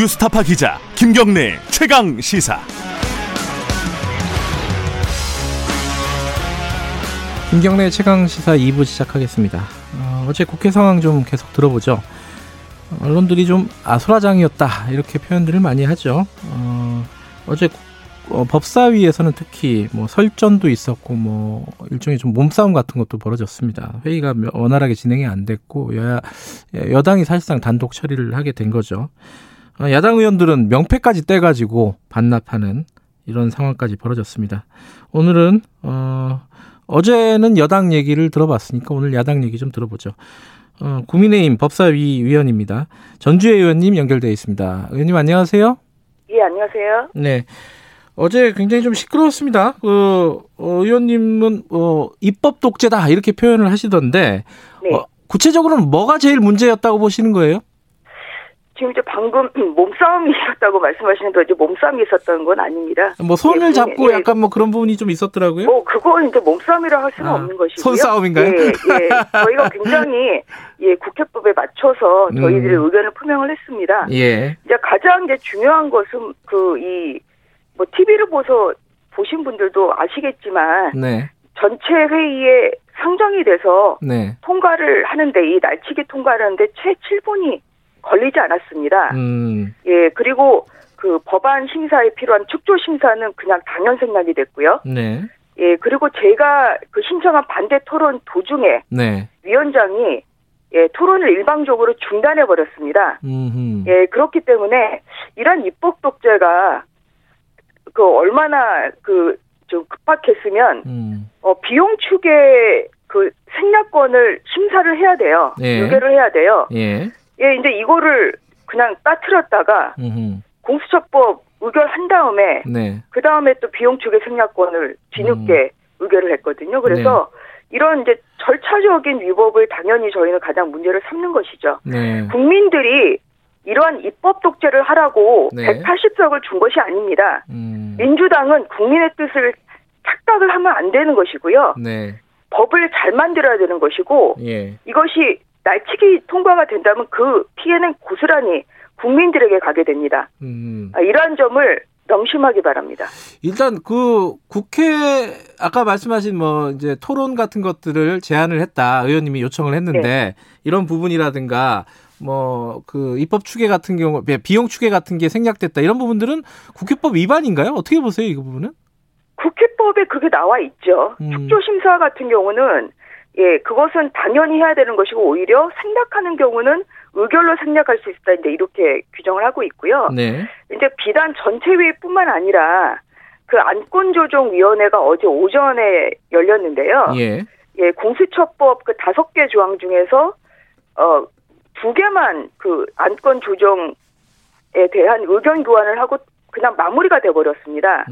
뉴스타파 기자 김경래 최강 시사. 김경래 최강 시사 2부 시작하겠습니다. 어, 어제 국회 상황 좀 계속 들어보죠. 언론들이 좀 아수라장이었다 이렇게 표현들을 많이 하죠. 어, 어제 어, 법사위에서는 특히 뭐 설전도 있었고 뭐 일종의 좀 몸싸움 같은 것도 벌어졌습니다. 회의가 원활하게 진행이 안 됐고 여야 여당이 사실상 단독 처리를 하게 된 거죠. 어, 야당 의원들은 명패까지 떼가지고 반납하는 이런 상황까지 벌어졌습니다. 오늘은 어 어제는 여당 얘기를 들어봤으니까 오늘 야당 얘기 좀 들어보죠. 어, 국민의힘 법사위 위원입니다. 전주혜 의원님 연결되어 있습니다. 의원님 안녕하세요. 예, 안녕하세요. 네. 어제 굉장히 좀 시끄러웠습니다. 그 어, 의원님은 어, 입법 독재다 이렇게 표현을 하시던데 네. 어, 구체적으로는 뭐가 제일 문제였다고 보시는 거예요? 지금 이제 방금 몸싸움이 있었다고 말씀하시는 데 이제 몸싸움이 있었던 건 아닙니다. 뭐 손을 예, 잡고 예, 약간 뭐 그런 부분이 좀 있었더라고요. 뭐 그건 이제 몸싸움이라 할 수는 아, 없는 것이고요. 손싸움인가요? 예, 예. 저희가 굉장히 예 국회법에 맞춰서 저희들의 음. 의견을 표명을 했습니다. 예. 이제 가장 이제 중요한 것은 그 이 뭐 TV를 보서 보신 분들도 아시겠지만 네. 전체 회의에 상정이 돼서 네. 통과를 하는데 이 날치기 통과를 하는데 채 7분이 걸리지 않았습니다. 음. 예 그리고 그 법안 심사에 필요한 축조 심사는 그냥 당연 생략이 됐고요. 네. 예 그리고 제가 그 신청한 반대 토론 도중에 네. 위원장이 예, 토론을 일방적으로 중단해 버렸습니다. 예, 그렇기 때문에 이런 입법 독재가 그 얼마나 그 좀 급박했으면 음. 어 비용 축의 그 생략권을 심사를 해야 돼요. 예. 유결을 해야 돼요. 예. 예, 이제 이거를 그냥 빠뜨렸다가 음흠. 공수처법 의결한 다음에 네. 그 다음에 또 비용 축의 생략권을 뒤늦게 음. 의결을 했거든요. 그래서 네. 이런 이제 절차적인 위법을 당연히 저희는 가장 문제를 삼는 것이죠. 네. 국민들이 이러한 입법 독재를 하라고 네. 180석을 준 것이 아닙니다. 음. 민주당은 국민의 뜻을 착각을 하면 안 되는 것이고요. 네. 법을 잘 만들어야 되는 것이고 예. 이것이 날치기 통과가 된다면 그 피해는 고스란히 국민들에게 가게 됩니다. 음. 아, 이러한 점을 명심하기 바랍니다. 일단 그 국회 아까 말씀하신 뭐 이제 토론 같은 것들을 제안을 했다 의원님이 요청을 했는데 네. 이런 부분이라든가 뭐 그 입법 추계 같은 경우 비용 추계 같은 게 생략됐다 이런 부분들은 국회법 위반인가요? 어떻게 보세요 이 부분은? 국회법에 그게 나와 있죠. 음. 축조 심사 같은 경우는 예 그것은 당연히 해야 되는 것이고 오히려 생략하는 경우는 의결로 생략할 수 있다 이제 이렇게 규정을 하고 있고요. 네. 이제 비단 전체 회의뿐만 아니라 그 안건조정위원회가 어제 오전에 열렸는데요. 예. 예, 공수처법 그 다섯 개 조항 중에서 어 두 개만 그 안건 조정에 대한 의견 교환을 하고 그냥 마무리가 돼버렸습니다.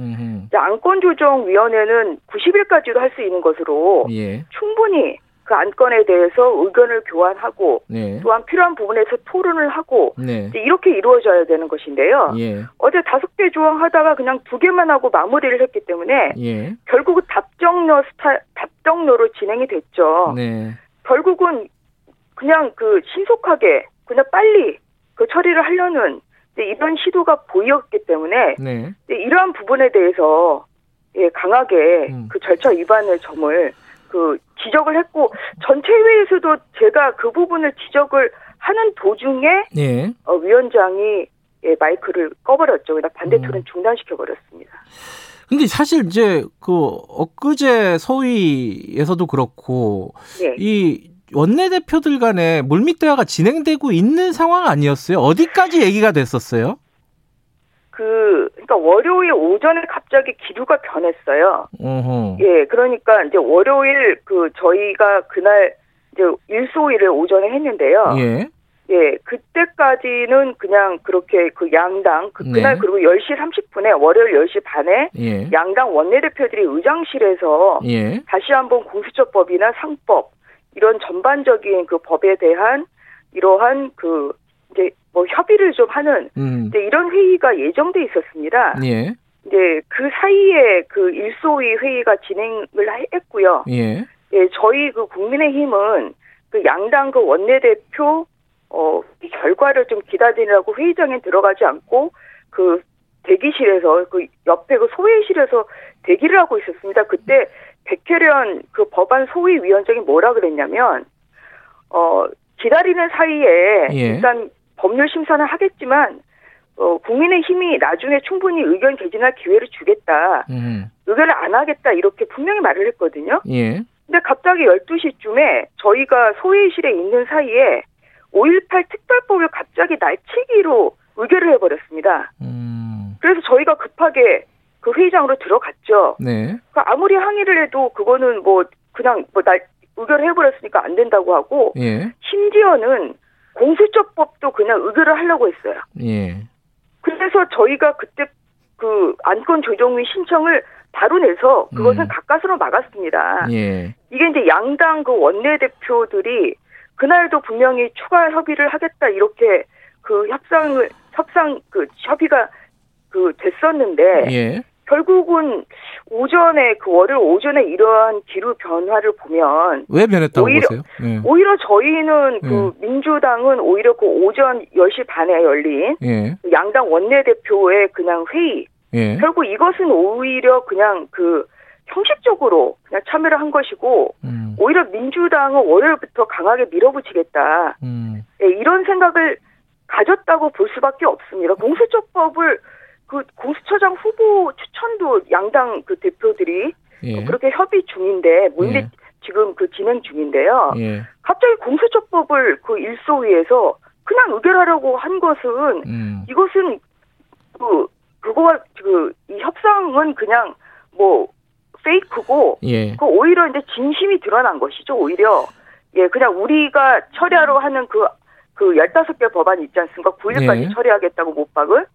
안건조정위원회는 90일까지도 할 수 있는 것으로 예. 충분히 그 안건에 대해서 의견을 교환하고 네. 또한 필요한 부분에서 토론을 하고 네. 이렇게 이루어져야 되는 것인데요. 예. 어제 다섯 개 조항 하다가 그냥 두 개만 하고 마무리를 했기 때문에 예. 결국은 답정너 스타 답정너로 진행이 됐죠. 네. 결국은 그냥 그 신속하게 그냥 빨리 그 처리를 하려는 이런 시도가 보였기 때문에 네. 이러한 부분에 대해서 예, 강하게 음. 그 절차 위반의 점을 그 지적을 했고 전체 회의에서도 제가 그 부분을 지적을 하는 도중에 예. 어, 위원장이 예, 마이크를 꺼버렸죠. 그다 반대 토론 음. 중단시켜 버렸습니다. 근데 사실 이제 그 엊그제 소위에서도 그렇고 네. 이 원내대표들 간에 물밑 대화가 진행되고 있는 상황 아니었어요? 어디까지 얘기가 됐었어요? 그, 그러니까 월요일 오전에 갑자기 기류가 변했어요. 어허. 예, 그러니까 이제 월요일 그 저희가 그날 이제 일소일을 오전에 했는데요. 예. 예, 그때까지는 그냥 그렇게 그 양당, 그, 그날 네. 그리고 10시 30분에 월요일 10시 반에 예. 양당 원내대표들이 의장실에서 예. 다시 한번 공수처법이나 상법, 이런 전반적인 그 법에 대한 이러한 그 이제 뭐 협의를 좀 하는 음. 이제 이런 회의가 예정돼 있었습니다. 예. 이제 그 사이에 그 일소위 회의가 진행을 했고요. 예. 예, 저희 그 국민의힘은 그 양당 그 원내대표 어, 이 결과를 좀 기다리느라고 회의장에 들어가지 않고 그 대기실에서 그 옆에 그 소회의실에서 대기를 하고 있었습니다. 그때 백혜련 그 법안 소위 위원장이 뭐라 그랬냐면 어 기다리는 사이에 예. 일단 법률 심사는 하겠지만 어 국민의 힘이 나중에 충분히 의견 개진할 기회를 주겠다. 음. 의견을 안 하겠다 이렇게 분명히 말을 했거든요. 예. 근데 갑자기 12시쯤에 저희가 소회의실에 있는 사이에 5.18 특별법을 갑자기 날치기로 의결을 해버렸습니다. 음. 그래서 저희가 급하게 그 회의장으로 들어갔죠. 네. 그 아무리 항의를 해도 그거는 뭐 그냥 뭐날 의결을 해버렸으니까 안 된다고 하고 예. 심지어는 공수처법도 그냥 의결을 하려고 했어요. 예. 그래서 저희가 그때 그 안건 조정위 신청을 바로 내서 그것은 음. 가까스로 막았습니다. 예. 이게 이제 양당 그 원내대표들이 그날도 분명히 추가 협의를 하겠다 이렇게 그 협상을 협상 그 협의가 그 됐었는데 예. 결국은 오전에 그 월요일 오전에 이러한 기류 변화를 보면 왜 변했다고 오히려, 보세요? 예. 오히려 저희는 그 예. 민주당은 오히려 그 오전 10시 반에 열린 예. 양당 원내대표의 그냥 회의 예. 결국 이것은 오히려 그냥 그 형식적으로 그냥 참여를 한 것이고 음. 오히려 민주당은 월요일부터 강하게 밀어붙이겠다 음. 예, 이런 생각을 가졌다고 볼 수밖에 없습니다. 공수처법을 그 공수처장 후보 추천도 양당 그 대표들이 예. 그렇게 협의 중인데 문제 예. 지금 그 진행 중인데요. 예. 갑자기 공수처법을 그 일소위에서 그냥 의결하려고 한 것은 음. 이것은 그 그거와 그 이 협상은 그냥 뭐 페이크고 예. 그 오히려 이제 진심이 드러난 것이죠. 오히려 예 그냥 우리가 처리하러 하는 그그 15개 법안 있지 않습니까? 9일까지 예. 처리하겠다고 못 박을.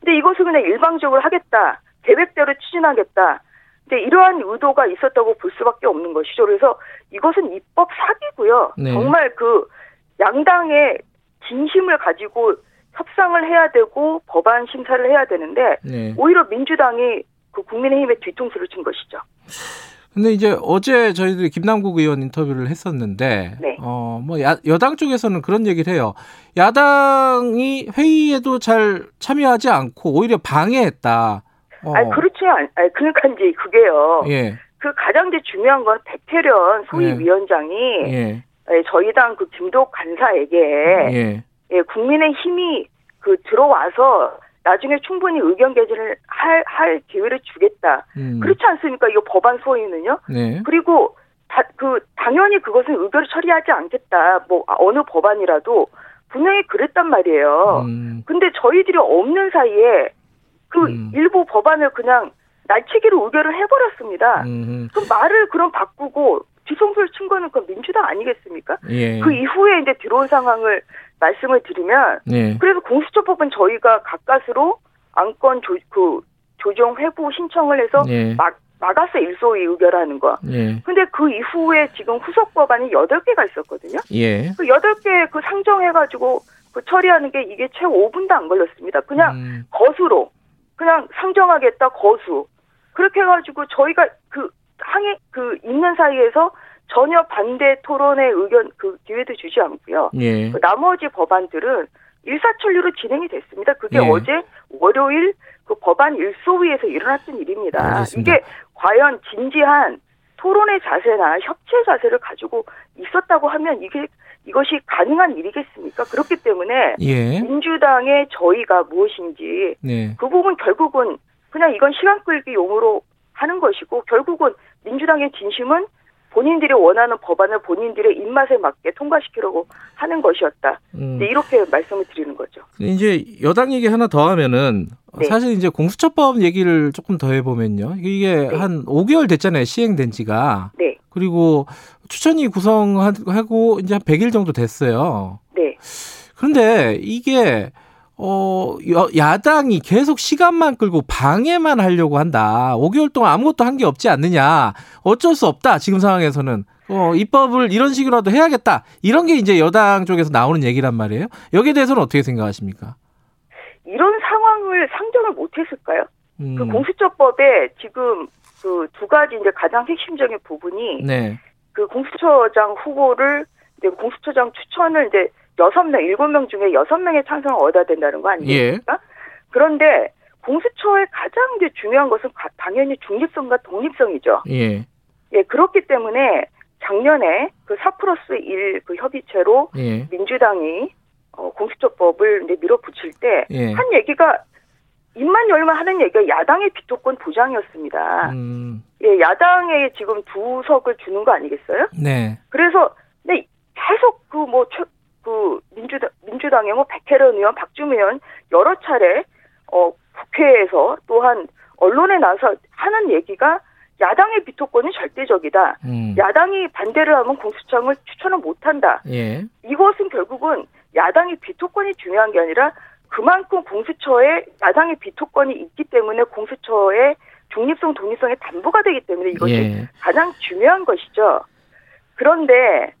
근데 이것을 그냥 일방적으로 하겠다. 계획대로 추진하겠다. 근데 이러한 의도가 있었다고 볼 수밖에 없는 것이죠. 그래서 이것은 입법 사기고요. 네. 정말 그 양당의 진심을 가지고 협상을 해야 되고 법안 심사를 해야 되는데 네. 오히려 민주당이 그 국민의힘에 뒤통수를 친 것이죠. 근데 이제 어제 저희들이 김남국 의원 인터뷰를 했었는데, 네. 어, 뭐, 야, 여당 쪽에서는 그런 얘기를 해요. 야당이 회의에도 잘 참여하지 않고 오히려 방해했다. 어. 아니, 그렇지 않, 아니, 그러니까 이제 그게요. 예. 그 가장 중요한 건 백혜련 소위위원장이 예. 예. 저희 당 그 김독 간사에게 예. 예, 국민의 힘이 그 들어와서 나중에 충분히 의견 개진을 할, 할 기회를 주겠다. 음. 그렇지 않습니까? 이거 법안 소위는요. 네. 그리고 다, 그 당연히 그것은 의결을 처리하지 않겠다. 뭐 어느 법안이라도 분명히 그랬단 말이에요. 음. 근데 저희들이 없는 사이에 그 음. 일부 법안을 그냥 날치기로 의결을 해버렸습니다. 음. 그 말을 그럼 바꾸고 뒤통수를 친 거는 그 민주당 아니겠습니까? 예. 그 이후에 이제 들어온 상황을 말씀을 드리면 예. 그래서 공수처법은 저희가 가까스로 안건 조, 그 조정 회부 신청을 해서 예. 막 막았어 일소위 의결하는 거. 예. 근데 그 이후에 지금 후속 법안이 여덟 개가 있었거든요. 예. 그 여덟 개 그 상정해가지고 그 처리하는 게 이게 최고 5분도 안 걸렸습니다. 그냥 음. 거수로 그냥 상정하겠다 거수 그렇게 해가지고 저희가 그 항해 그 있는 사이에서 전혀 반대 토론의 의견 그 기회도 주지 않고요. 예. 그 나머지 법안들은 일사천리로 진행이 됐습니다. 그게 예. 어제 월요일 그 법안 일소위에서 일어났던 일입니다. 알겠습니다. 이게 과연 진지한 토론의 자세나 협치 자세를 가지고 있었다고 하면 이게 이것이 가능한 일이겠습니까? 그렇기 때문에 예. 민주당의 저희가 무엇인지 네. 그 부분 결국은 그냥 이건 시간 끌기 용으로 하는 것이고 결국은 민주당의 진심은 본인들이 원하는 법안을 본인들의 입맛에 맞게 통과시키려고 하는 것이었다. 음. 이렇게 말씀을 드리는 거죠. 이제 여당 얘기 하나 더 하면은 네. 사실 이제 공수처법 얘기를 조금 더 해보면요. 이게 네. 한 5개월 됐잖아요. 시행된 지가. 네. 그리고 추천이 구성하고 이제 한 100일 정도 됐어요. 네. 그런데 이게 어, 야당이 계속 시간만 끌고 방해만 하려고 한다. 5개월 동안 아무것도 한 게 없지 않느냐. 어쩔 수 없다. 지금 상황에서는. 어, 입법을 이런 식으로라도 해야겠다. 이런 게 이제 여당 쪽에서 나오는 얘기란 말이에요. 여기에 대해서는 어떻게 생각하십니까? 이런 상황을 상정을 못 했을까요? 음. 그 공수처법에 지금 그 두 가지 이제 가장 핵심적인 부분이 네. 그 공수처장 후보를 이제 공수처장 추천을 이제 여섯 명 일곱 명 중에 여섯 명의 찬성을 얻어야 된다는 거 아니겠습니까? 예. 그런데 공수처의 가장 이제 중요한 것은 당연히 중립성과 독립성이죠. 예. 예, 그렇기 때문에 작년에 그4 플러스 1 그 협의체로 예. 민주당이 어, 공수처법을 이제 밀어붙일 때한 예. 얘기가 입만 열면 하는 얘기가 야당의 비토권 보장이었습니다. 음. 예, 야당에 지금 두 석을 주는 거 아니겠어요? 네. 그래서 네, 계속 그 뭐 그 민주당 민주당의 뭐 백혜련 의원, 박주미 의원 여러 차례 어 국회에서 또한 언론에 나서 하는 얘기가 야당의 비토권이 절대적이다. 음. 야당이 반대를 하면 공수처를 추천을 못한다. 예. 이것은 결국은 야당의 비토권이 중요한 게 아니라 그만큼 공수처에 야당의 비토권이 있기 때문에 공수처의 중립성, 독립성이 담보가 되기 때문에 이것이 예. 가장 중요한 것이죠. 그런데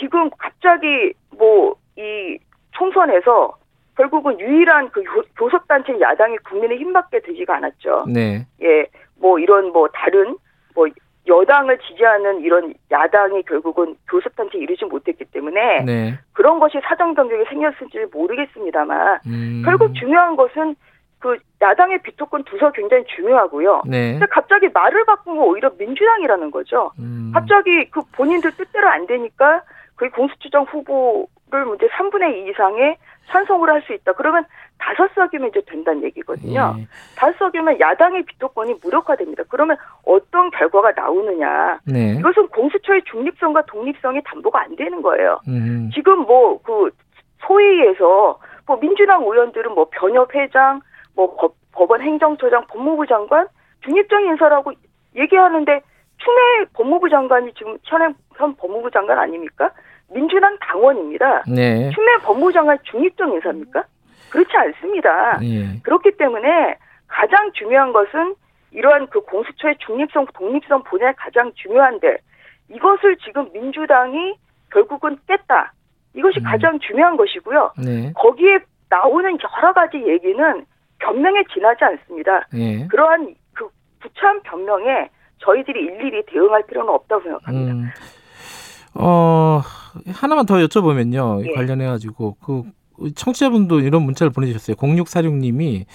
지금 갑자기 뭐 이 총선에서 결국은 유일한 그 교섭 단체 야당이 국민의 힘밖에 되지가 않았죠. 네. 예, 뭐 이런 뭐 다른 뭐 여당을 지지하는 이런 야당이 결국은 교섭단체 이루지 못했기 때문에 네. 그런 것이 사정 변경이 생겼을지 모르겠습니다만 음. 결국 중요한 것은 그 야당의 비토권 두서 굉장히 중요하고요. 네. 근데 갑자기 말을 바꾼 건 오히려 민주당이라는 거죠. 음. 갑자기 그 본인들 뜻대로 안 되니까 그 공수처장 후보를 이제 3분의 2 이상의 찬성을 할 수 있다. 그러면 다섯 석이면 이제 된다는 얘기거든요. 예. 다섯 석이면 야당의 비토권이 무력화됩니다. 그러면 어떤 결과가 나오느냐. 네. 이것은 공수처의 중립성과 독립성이 담보가 안 되는 거예요. 음. 지금 뭐 그 소위에서 뭐 민주당 의원들은 뭐 변협 회장, 뭐 법, 법원 행정처장, 법무부 장관 중립적 인사라고 얘기하는데 추미애 법무부 장관이 지금 현, 현 법무부 장관 아닙니까? 민주당 당원입니다. 네. 추미애 법무부 장관 중립적 인사입니까? 그렇지 않습니다. 네. 그렇기 때문에 가장 중요한 것은 이러한 그 공수처의 중립성, 독립성 분야 가장 중요한데 이것을 지금 민주당이 결국은 깼다. 이것이 음. 가장 중요한 것이고요. 네. 거기에 나오는 여러 가지 얘기는 변명에 지나지 않습니다. 네. 그러한 그 부참 변명에 저희들이 일일이 대응할 필요는 없다고 생각합니다. 음. 어, 하나만 더 여쭤보면요. 예. 관련해가지고, 그, 청취자분도 이런 문자를 보내주셨어요. 0646님이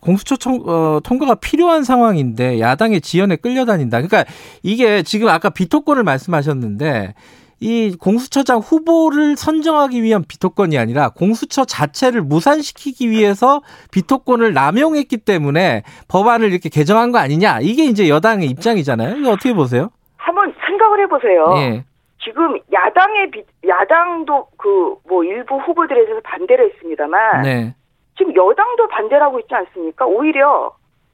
공수처 청, 어, 통과가 필요한 상황인데 야당의 지연에 끌려다닌다. 그러니까 이게 지금 아까 비토권을 말씀하셨는데 이 공수처장 후보를 선정하기 위한 비토권이 아니라 공수처 자체를 무산시키기 위해서 비토권을 남용했기 때문에 법안을 이렇게 개정한 거 아니냐. 이게 이제 여당의 입장이잖아요. 이거 어떻게 보세요? 한번 생각을 해보세요. 예. 지금 야당의 비, 야당도 그 뭐 일부 후보들에 대해서 반대를 했습니다만 네. 지금 여당도 반대를 하고 있지 않습니까? 오히려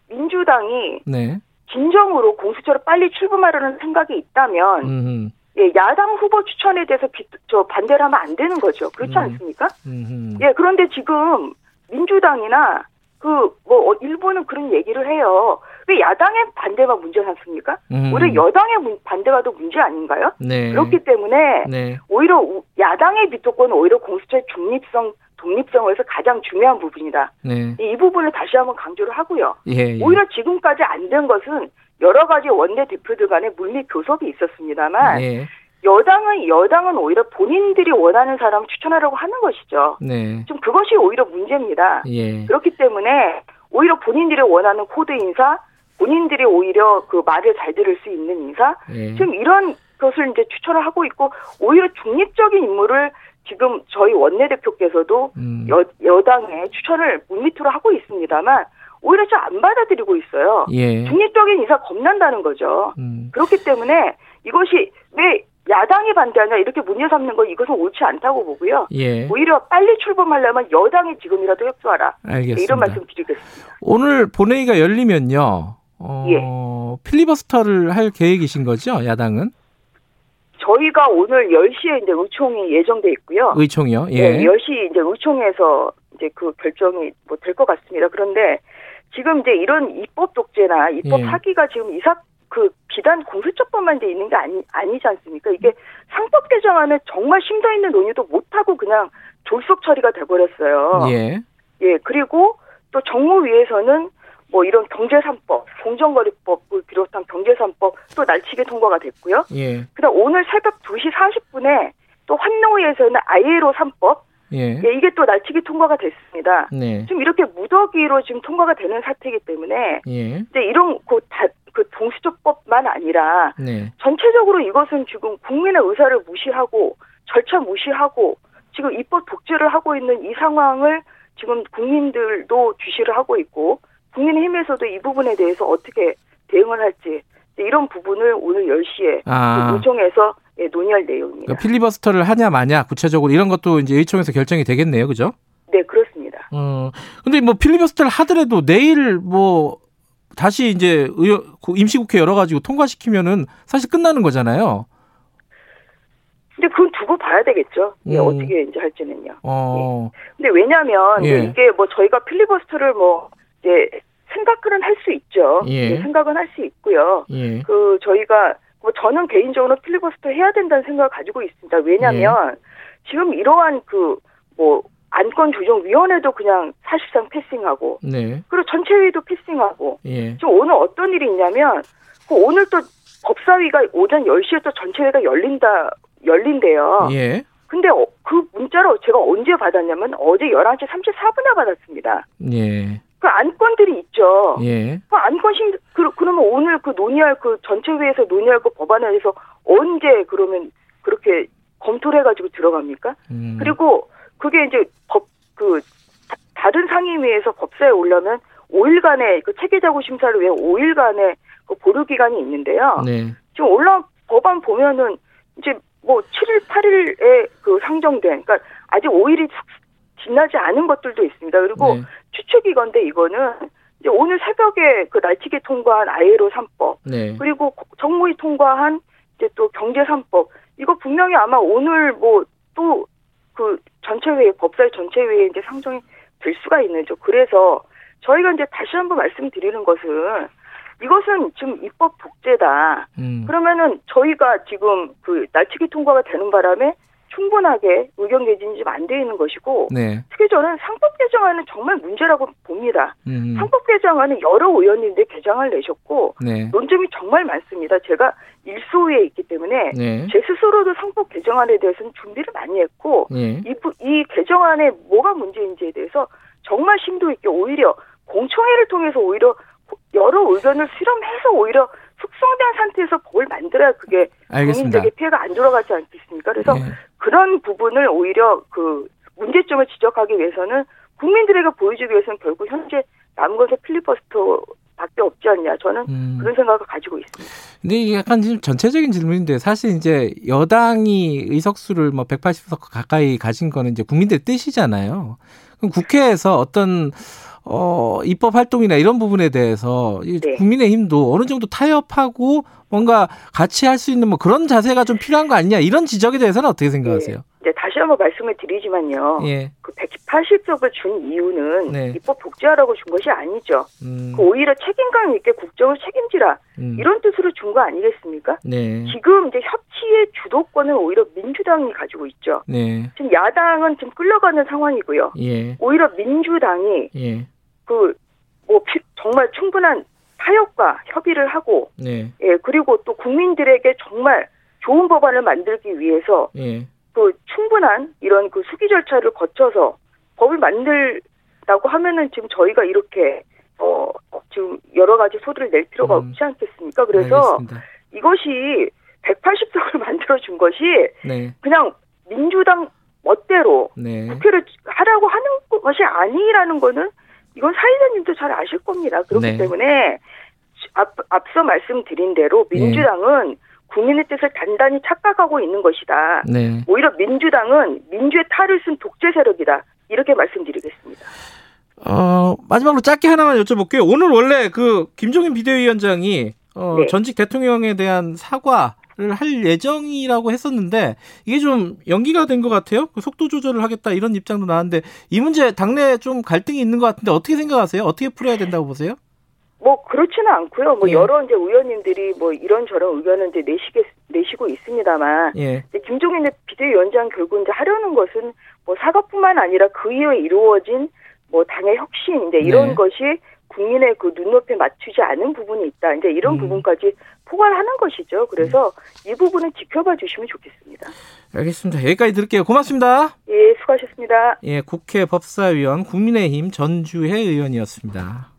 민주당이 네. 진정으로 공수처를 빨리 출범하려는 생각이 있다면 음흠. 예, 야당 후보 추천에 대해서 비, 저 반대를 하면 안 되는 거죠. 그렇지 음. 않습니까? 음흠. 예, 그런데 지금 민주당이나 그뭐 어, 일부는 그런 얘기를 해요. 왜 야당의 반대가 문제 삼습니까? 음. 오히려 여당의 반대가 더 문제 아닌가요? 네. 그렇기 때문에 네. 오히려 야당의 비토권은 오히려 공수처의 중립성 독립성에서 가장 중요한 부분이다. 네. 이 부분을 다시 한번 강조를 하고요. 예, 예. 오히려 지금까지 안 된 것은 여러 가지 원내 대표들 간의 물밑 교섭이 있었습니다만 예. 여당은 여당은 오히려 본인들이 원하는 사람을 추천하려고 하는 것이죠. 네. 좀 그것이 오히려 문제입니다. 예. 그렇기 때문에 오히려 본인들이 원하는 코드 인사, 본인들이 오히려 그 말을 잘 들을 수 있는 인사, 예. 지금 이런 것을 이제 추천을 하고 있고 오히려 중립적인 인물을 지금 저희 원내대표께서도 음. 여, 여당에 추천을 물밑으로 하고 있습니다만 오히려 좀 안 받아들이고 있어요. 예. 중립적인 인사 겁난다는 거죠. 음. 그렇기 때문에 이것이 왜 야당이 반대하냐 이렇게 문제 삼는 거 이것은 옳지 않다고 보고요. 예. 오히려 빨리 출범하려면 여당이 지금이라도 협조하라. 알겠습니다. 이런 말씀 드리겠습니다. 오늘 본회의가 열리면요. 어, 예. 필리버스터를 할 계획이신 거죠, 야당은? 저희가 오늘 10시에 이제 의총이 예정돼 있고요. 의총이요? 예. 네, 10시 이제 의총에서 이제 그 결정이 뭐 될 것 같습니다. 그런데 지금 이제 이런 입법 독재나 입법 예. 사기가 지금 이 사 그 비단 공수처법만 돼 있는 게 아니 아니지 않습니까? 이게 상법 개정안에 정말 심도 있는 논의도 못 하고 그냥 졸속 처리가 돼 버렸어요. 예. 예, 그리고 또 정무위에서는 뭐 이런 경제 3법, 공정거래법을 비롯한 경제 3법 또 날치게 통과가 됐고요. 예. 그다음 오늘 새벽 2시 40분에 또또 환노위에서는 아이로 3법 예. 예. 이게 또 날치기 통과가 됐습니다. 네. 지금 이렇게 무더기로 지금 통과가 되는 사태이기 때문에 예. 이제 이런 그, 다, 그 동수조법만 아니라 네. 전체적으로 이것은 지금 국민의 의사를 무시하고 절차 무시하고 지금 입법 독재를 하고 있는 이 상황을 지금 국민들도 주시를 하고 있고 국민의힘에서도 이 부분에 대해서 어떻게 대응을 할지 이런 부분을 오늘 10시에 아. 그 의총에서 예, 논의할 내용입니다. 그러니까 필리버스터를 하냐 마냐 구체적으로 이런 것도 이제 의총에서 결정이 되겠네요, 그죠? 네, 그렇습니다. 어, 근데 뭐 필리버스터를 하더라도 내일 뭐 다시 이제 의원, 임시국회 열어가지고 통과시키면은 사실 끝나는 거잖아요. 근데 그건 두고 봐야 되겠죠. 예, 음. 어떻게 이제 할지는요. 어. 예. 근데 왜냐하면 예. 이게 뭐 저희가 필리버스터를 뭐 이제 생각은 할 수 있죠. 예. 예. 생각은 할 수 있고요. 예. 그 저희가 뭐 저는 개인적으로 필리버스터 해야 된다는 생각을 가지고 있습니다. 왜냐하면 예. 지금 이러한 그 뭐 안건조정위원회도 그냥 사실상 패싱하고 네. 그리고 전체회의도 패싱하고 예. 지금 오늘 어떤 일이 있냐면 그 오늘 또 법사위가 오전 10시에 또 전체회의가 열린다 열린대요. 예. 근데 어, 그 문자를 제가 언제 받았냐면 어제 11시 34분에 받았습니다. 예. 그 안건들이 있죠. 예. 그 안건 심, 그, 그러면 오늘 그 논의할 그 전체회에서 논의할 그 법안에서 언제 그러면 그렇게 검토를 해가지고 들어갑니까? 음. 그리고 그게 이제 법, 그, 다, 른 상임위에서 법사에 올라면 5일간의 그 체계자구 심사를 위해 5일간의 그 보류 기간이 있는데요. 네. 지금 올라 법안 보면은 이제 뭐 7일, 8일에 그 상정된, 그러니까 아직 5일이 지나지 않은 것들도 있습니다. 그리고 네. 추측이건데 이거는 이제 오늘 새벽에 그 날치기 통과한 아예로 3법 네. 그리고 정무위 통과한 이제 또 경제 3법 이거 분명히 아마 오늘 뭐 또 그 전체회의 법사위 전체회의에 이제 상정이 될 수가 있는 죠. 그래서 저희가 이제 다시 한번 말씀드리는 것은 이것은 지금 입법 독재다. 음. 그러면은 저희가 지금 그 날치기 통과가 되는 바람에 충분하게 의견 개진이 좀 안 돼 있는 것이고 네. 특히 저는 상법 개정안은 정말 문제라고 봅니다. 음. 상법 개정안은 여러 의원님들 개정을 내셨고 네. 논점이 정말 많습니다. 제가 일소위에 있기 때문에 네. 제 스스로도 상법 개정안에 대해서는 준비를 많이 했고 네. 이, 이 개정안에 뭐가 문제인지에 대해서 정말 심도 있게 오히려 공청회를 통해서 오히려 여러 의견을 실험해서 오히려 숙성된 상태에서 법을 만들어야 그게. 국민들에게 피해가 안 들어가지 않겠습니까? 그래서 네. 그런 부분을 오히려 그 문제점을 지적하기 위해서는 국민들에게 보여주기 위해서는 결국 현재 남은 것은 필리버스터 밖에 없지 않냐. 저는 음. 그런 생각을 가지고 있습니다. 근데 이게 약간 지금 전체적인 질문인데 사실 이제 여당이 의석수를 뭐 180석 가까이 가진 거는 이제 국민들 뜻이잖아요. 그럼 국회에서 어떤 어, 입법 활동이나 이런 부분에 대해서 네. 국민의힘도 어느 정도 타협하고 뭔가 같이 할 수 있는 뭐 그런 자세가 좀 필요한 거 아니냐 이런 지적에 대해서는 어떻게 생각하세요? 다시 한번 말씀을 드리지만요. 예. 그 180석을 준 이유는 네. 입법 독재하라고 준 것이 아니죠. 음. 그 오히려 책임감 있게 국정을 책임지라 음. 이런 뜻으로 준 거 아니겠습니까? 네. 지금 이제 협치의 주도권을 오히려 민주당이 가지고 있죠. 네. 지금 야당은 지금 끌려가는 상황이고요. 예. 오히려 민주당이 예. 그뭐 정말 충분한 타협과 협의를 하고 네. 예 그리고 또 국민들에게 정말 좋은 법안을 만들기 위해서 예. 그 충분한 이런 그 수기 절차를 거쳐서 법을 만들라고 하면은 지금 저희가 이렇게 어 지금 여러 가지 소리를 낼 필요가 음. 없지 않겠습니까? 그래서 알겠습니다. 이것이 180석을 만들어 준 것이 네. 그냥 민주당 멋대로 네. 국회를 하라고 하는 것이 아니라는 거는 이건 사회자님도 잘 아실 겁니다. 그렇기 네. 때문에 앞, 앞서 말씀드린 대로 네. 민주당은 네. 국민의 뜻을 단단히 착각하고 있는 것이다. 네. 오히려 민주당은 민주의 탈을 쓴 독재 세력이다. 이렇게 말씀드리겠습니다. 어, 마지막으로 짧게 하나만 여쭤볼게요. 오늘 원래 그 김종인 비대위원장이 어, 네. 전직 대통령에 대한 사과 할 예정이라고 했었는데 이게 좀 연기가 된 것 같아요. 그 속도 조절을 하겠다 이런 입장도 나왔는데 이 문제 당내에 좀 갈등이 있는 것 같은데 어떻게 생각하세요? 어떻게 풀어야 된다고 보세요? 뭐 그렇지는 않고요. 뭐 예. 여러 이제 의원님들이 뭐 이런저런 의견을 이제 내시게 내시고 있습니다만, 예. 이제 김종인 비대위원장 결국 이제 하려는 것은 뭐 사과뿐만 아니라 그 이후에 이루어진 뭐 당의 혁신 이제 이런 네. 것이 국민의 그 눈높이에 맞추지 않은 부분이 있다. 이제 이런 음. 부분까지 포괄하는 것이죠. 그래서 네. 이 부분은 지켜봐 주시면 좋겠습니다. 알겠습니다. 여기까지 들을게요. 고맙습니다. 예, 수고하셨습니다. 예, 국회 법사위원 국민의힘 전주혜 의원이었습니다.